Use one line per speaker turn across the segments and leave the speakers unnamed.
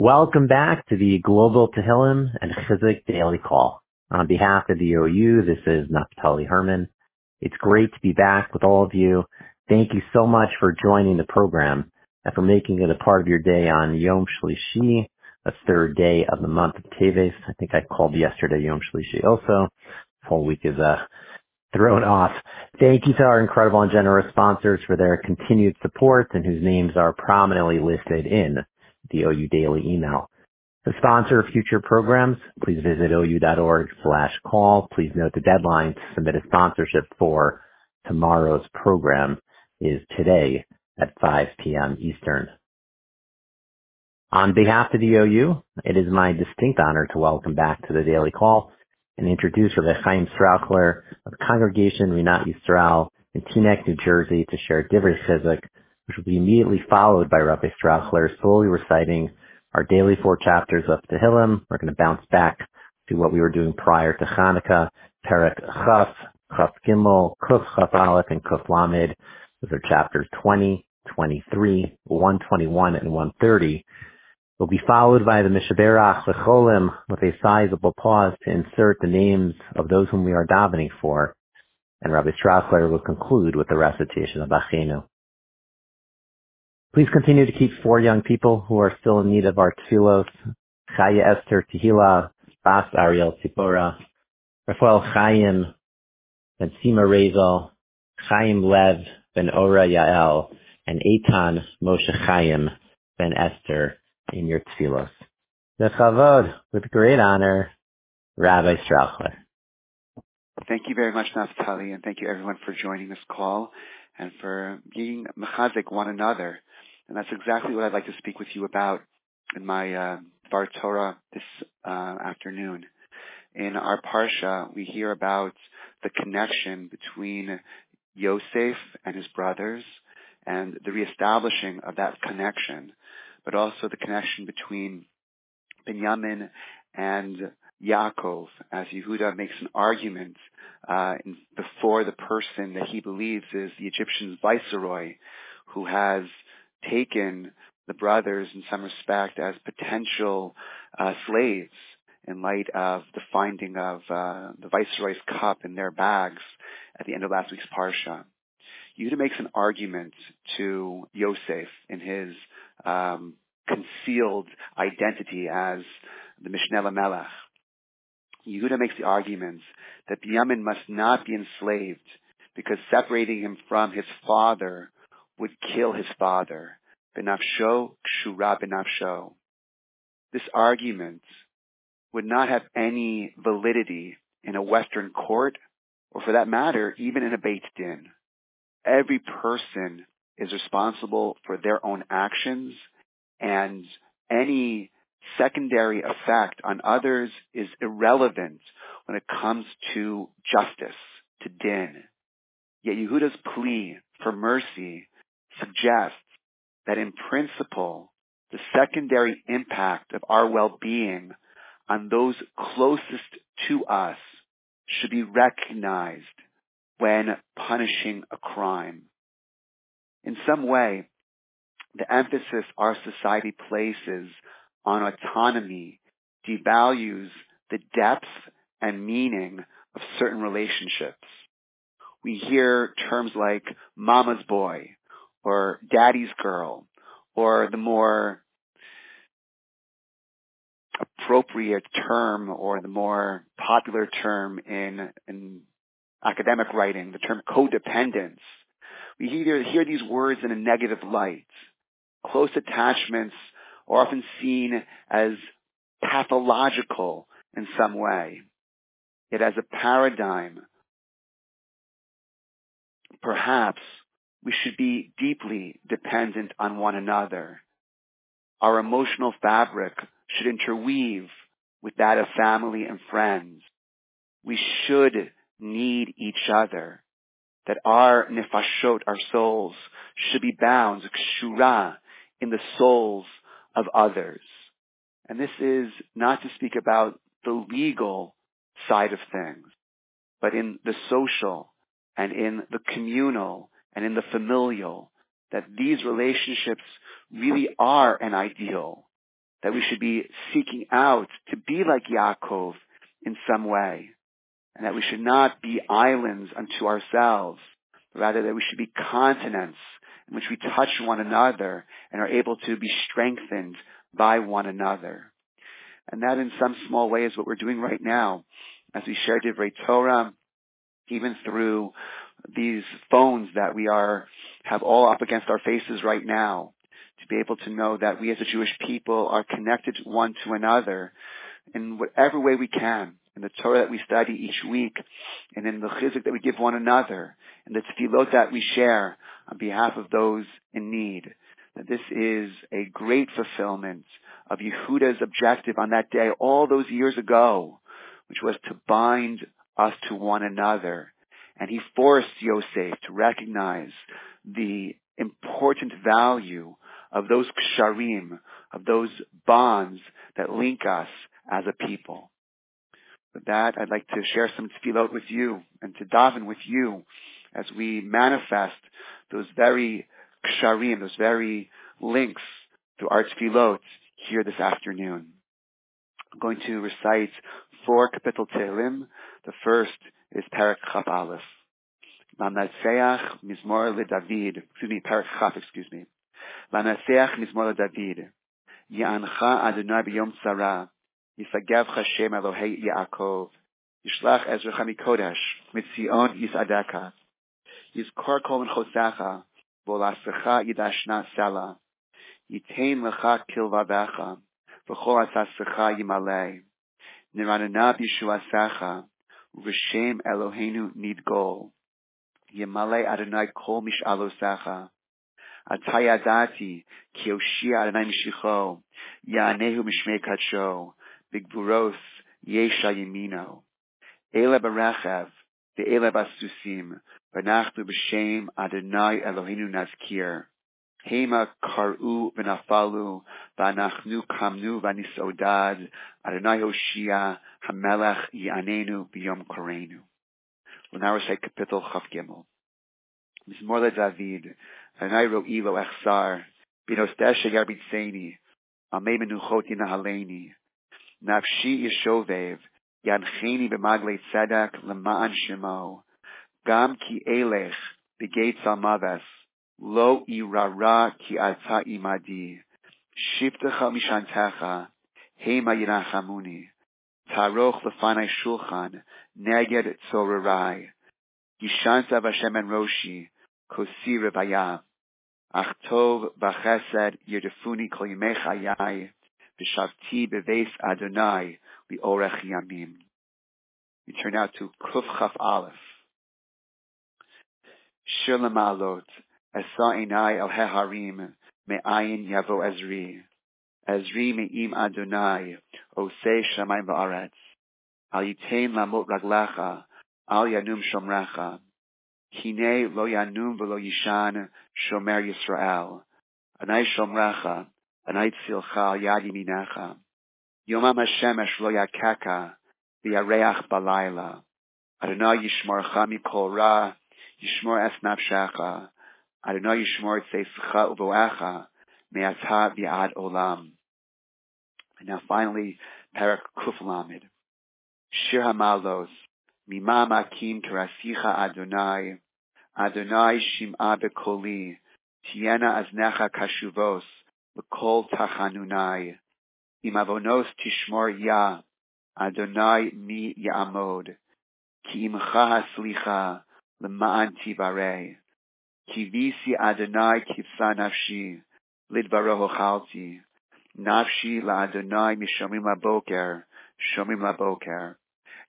Welcome back to the Global Tehillim and Chizuk Daily Call. On behalf of the OU, this is Naftali Herman. It's great to be back with all of you. Thank you so much for joining the program and for making it a part of your day on Yom Shlishi, the third day of the month of Teves. I think I called yesterday Yom Shlishi also. The whole week is uh, thrown off. Thank you to our incredible and generous sponsors for their continued support and whose names are prominently listed in the OU Daily email. To sponsor future programs, please visit ou.org slash call. Please note the deadline to submit a sponsorship for tomorrow's program is today at 5 p.m. Eastern. On behalf of the OU, it is my distinct honor to welcome back to the Daily Call and introduce Rabbi Chaim Strauchler of Congregation Rinat Yisrael in Teaneck, New Jersey to share Divrei Chizuk, which will be immediately followed by Rabbi Strauchler slowly reciting our daily four chapters of Tehillim. We're going to bounce back to what we were doing prior to Hanukkah, Perek Chaf, Chaf Gimel, Kuf Chaf Aleph, and Kuf Lamed. Those are chapters 20, 23, 121, and 130 will be followed by the Mishaberach Lecholim with a sizable pause to insert the names of those whom we are davening for, and Rabbi Strauchler will conclude with the recitation of Achenu. Please continue to keep four young people who are still in need of our tefillos, Chaya Esther Tehila, Bas Ariel Tzipora, Rafael Chaim, Ben Sima Rezel, Chaim Lev, Ben Ora Yael, and Eitan Moshe Chaim, Ben Esther, in your tefillos. Bechavod, with great honor, Rabbi Strauchler.
Thank you very much, Naftali, and thank you everyone for joining this call and for being mechazik one another. And that's exactly what I'd like to speak with you about in my uh, Dvar Torah this uh, afternoon. In our parsha, we hear about the connection between Yosef and his brothers and the reestablishing of that connection but also the connection between Binyamin and Yaakov, as Yehuda makes an argument uh, before the person that he believes is the Egyptian viceroy, who has taken the brothers in some respect as potential uh, slaves in light of the finding of uh, the viceroy's cup in their bags at the end of last week's parsha. Yehuda makes an argument to Yosef in his um, concealed identity as the Mishneh Melech. Yehuda makes the argument that Binyamin must not be enslaved because separating him from his father would kill his father. Benafsho kshura benafsho. This argument would not have any validity in a Western court, or for that matter, even in a Beit Din. Every person is responsible for their own actions and any secondary effect on others is irrelevant when it comes to justice, to din. Yet Yehuda's plea for mercy suggests that in principle, the secondary impact of our well-being on those closest to us should be recognized when punishing a crime. In some way, the emphasis our society places on autonomy devalues the depth and meaning of certain relationships. We hear terms like mama's boy or daddy's girl or the more appropriate term or the more popular term in, in academic writing, the term codependence. We hear, hear these words in a negative light close attachments are often seen as pathological in some way. Yet as a paradigm, perhaps we should be deeply dependent on one another. Our emotional fabric should interweave with that of family and friends. We should need each other. That our nefashot, our souls, should be bound, kshura, in the souls of others. And this is not to speak about the legal side of things, but in the social and in the communal and in the familial, that these relationships really are an ideal. that we should be seeking out to be like Yaakov in some way, and that we should not be islands unto ourselves, rather that we should be continents in which we touch one another and are able to be strengthened by one another. And that in some small way is what we're doing right now as we share Divrei Torah, even through these phones that we are, have all up against our faces right now, to be able to know that we as a Jewish people are connected one to another in whatever way we can, in the Torah that we study each week, and in the chizuk that we give one another, and the tefillot that we share on behalf of those in need. That this is a great fulfillment of Yehuda's objective on that day all those years ago, which was to bind us to one another. And he forced Yosef to recognize the important value of those ksharim, of those bonds that link us as a people. With that, I'd like to share some tefillot with you and to daven with you as we manifest those very ksharim, those very links to our tefillot here this afternoon. I'm going to recite four kapitel Tehillim. The first is Perek Chaf Aleph. Lanaseach Mizmor LeDavid, excuse me, Perek Chaf, excuse me. Lanaseach Mizmor LeDavid. Ya'ancha Adonai b'yom tzara. Yisagev Hashem Elohei Yaakov. Yishlach Ezracha Mikodesh. Mitzion Yisadeka. Yizkor kol chosecha. Volasecha yidashna sela. Yitain lecha kilvavecha. V'chol asasecha yimalei. Niranana b'yishuasecha. V'shem Eloheinu nidgol. Yimale Adonai kol mish'alosecha. Atayadati ki Yoshia Adonai mishicho. Ya'anehu mishmei kadsho. Bigburos yesha yimino. Ele berechev. Ve'ele basusim. V'nachtu b'shem Adonai Eloheinu nazkir. Hema karu v'nafalu, v'anachnu kamnu v'nisodad, Adonai Hoshia, Hamelech Yanenu b'yom korenu. We'll now recite Kapitel Chaf Gimel. Mizmor David, Adonai ro'i lo echsar, binos deshe yarbitzeni, amei menuchot yinahaleni, nafshi yeshovev, yancheni b'maglei tzedek lema'an shemo, gam ki elech, b'geit salmaves, lo irara ki ata imadi, shiftecha mishantecha, hema yinachamuni, taroch lefanai shulchan, neged tzorarai, yishanta v'Hashem en roshi, kosi revaya, ach tov v'chesed yirdefuni kol yimei chayai, v'shavti beves Adonai, li'orech yamim. We turn now to Kuf Chaf Aleph. Shir Lamalot, Esa Enai El Heharim, Me'ayin Yavo Ezri. Ezri Me'im Adonai, Osei Shamayim Va'aretz. Al Yitain Lamot Raglecha, Al Yanum Shomrecha. Hine Lo Yanum V'lo Yishan, Shomer Yisrael. Anai Shomrecha, Anai Tzilcha Al Yad Yiminecha. Yomam HaShemesh Lo Yakeka, V'yareach Balayla. Adonai Yishmorcha Mikol Ra, Yishmor Es Nafshecha. Adonai Yishmor Tzeischa Uvoecha, Me'ata V'ad Olam. And now finally, Parak Kuflamid. Shir Hamalos, Mima Makim Karasicha Adonai, Adonai Shim'a Bekoli, Tiena Aznecha Kashuvos, Bekol Tachanunai, Imavonos Tishmor Ya, Adonai Mi Ya'amod, Ki Imcha Haslicha, Lema'an Tivarei, Ki Visi Adonai Kivsa Nafshi, Lidvaro Chalti, Nafshi LaAdonai Mishomim LaBoker, Shomim LaBoker,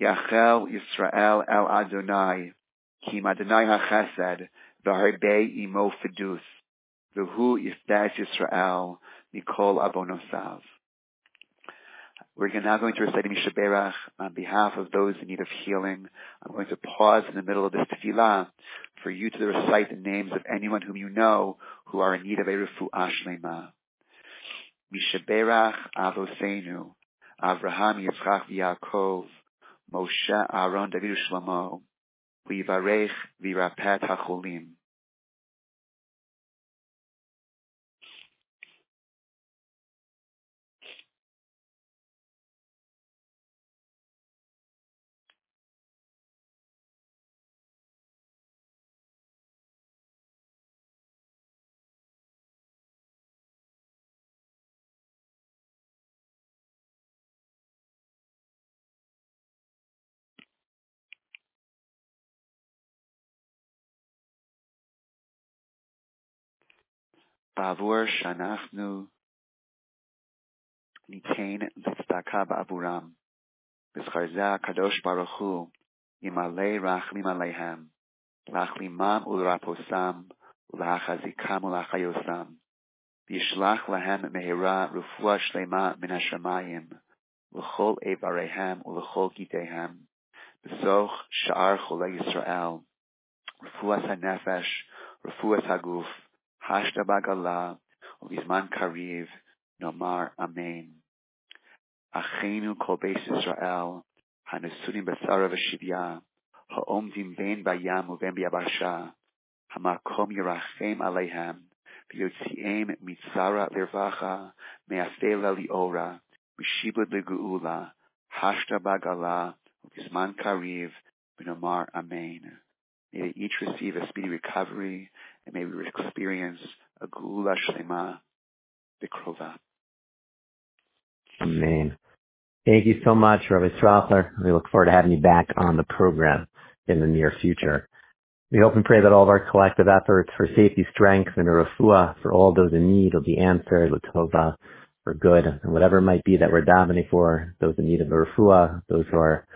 Yachel Yisrael El Adonai, Kim Adonai HaChesed, V'harbei Imo Fidus, V'hu Yifdas Yisrael, Mikol Abonosav. We're now going to recite Mishaberach on behalf of those in need of healing. I'm going to pause in the middle of this tefillah for you to recite the names of anyone whom you know who are in need of a refuah shlema. Mishaberach Avoseinu, Avraham Yitzchak Yaakov, Moshe Aaron David Shlomo, Vivarech Virapet HaCholim. בעבור שאנחנו ניתן לצדקה בעבורם. בשכר זה הקדוש ברוך הוא ימלא רחמים עליהם, להחלימם ולרפוסם, ולהחזיקם ולהחיוסם. וישלח להם מהרה רפואה שלמה מן השמיים, לכל איבריהם ולכל גידיהם, בסוך שאר חולי ישראל, רפואת הנפש, רפואת הגוף, Hashdabagala, Ubizman Kariv, Nomar Amen. Achenu Kol Beis Israel, Hanesunim Besara V'Shivya, Ha'omdim Ben Bayam Uben Biyabarsha, Hamakom Yerachem Aleihem, V'yotzi'em Mitzara Lervacha, Me'afela Liora, Mishibud Legu'ula, Hashdabagala, Ubizman Kariv, Nomar Amen. May they each receive a speedy recovery and may we experience a Geula Shlema Bikrova.
Amen. Thank you so much, Rabbi Strauchler. We look forward to having you back on the program in the near future. We hope and pray that all of our collective efforts for safety, strength, and refuah for all those in need will be answered, Latova, for good, and whatever it might be that we're davening for, those in need of refuah, those who are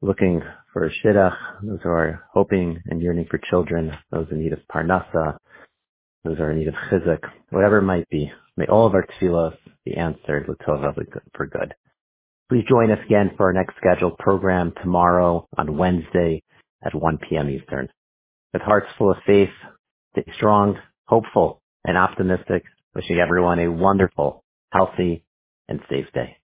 looking for shidduch, those who are hoping and yearning for children, those in need of parnasa, those who are in need of chizuk, whatever it might be. May all of our tefillos be answered Latova for good. Please join us again for our next scheduled program tomorrow on Wednesday at 1 p.m. Eastern. With hearts full of faith, stay strong, hopeful, and optimistic, wishing everyone a wonderful, healthy, and safe day.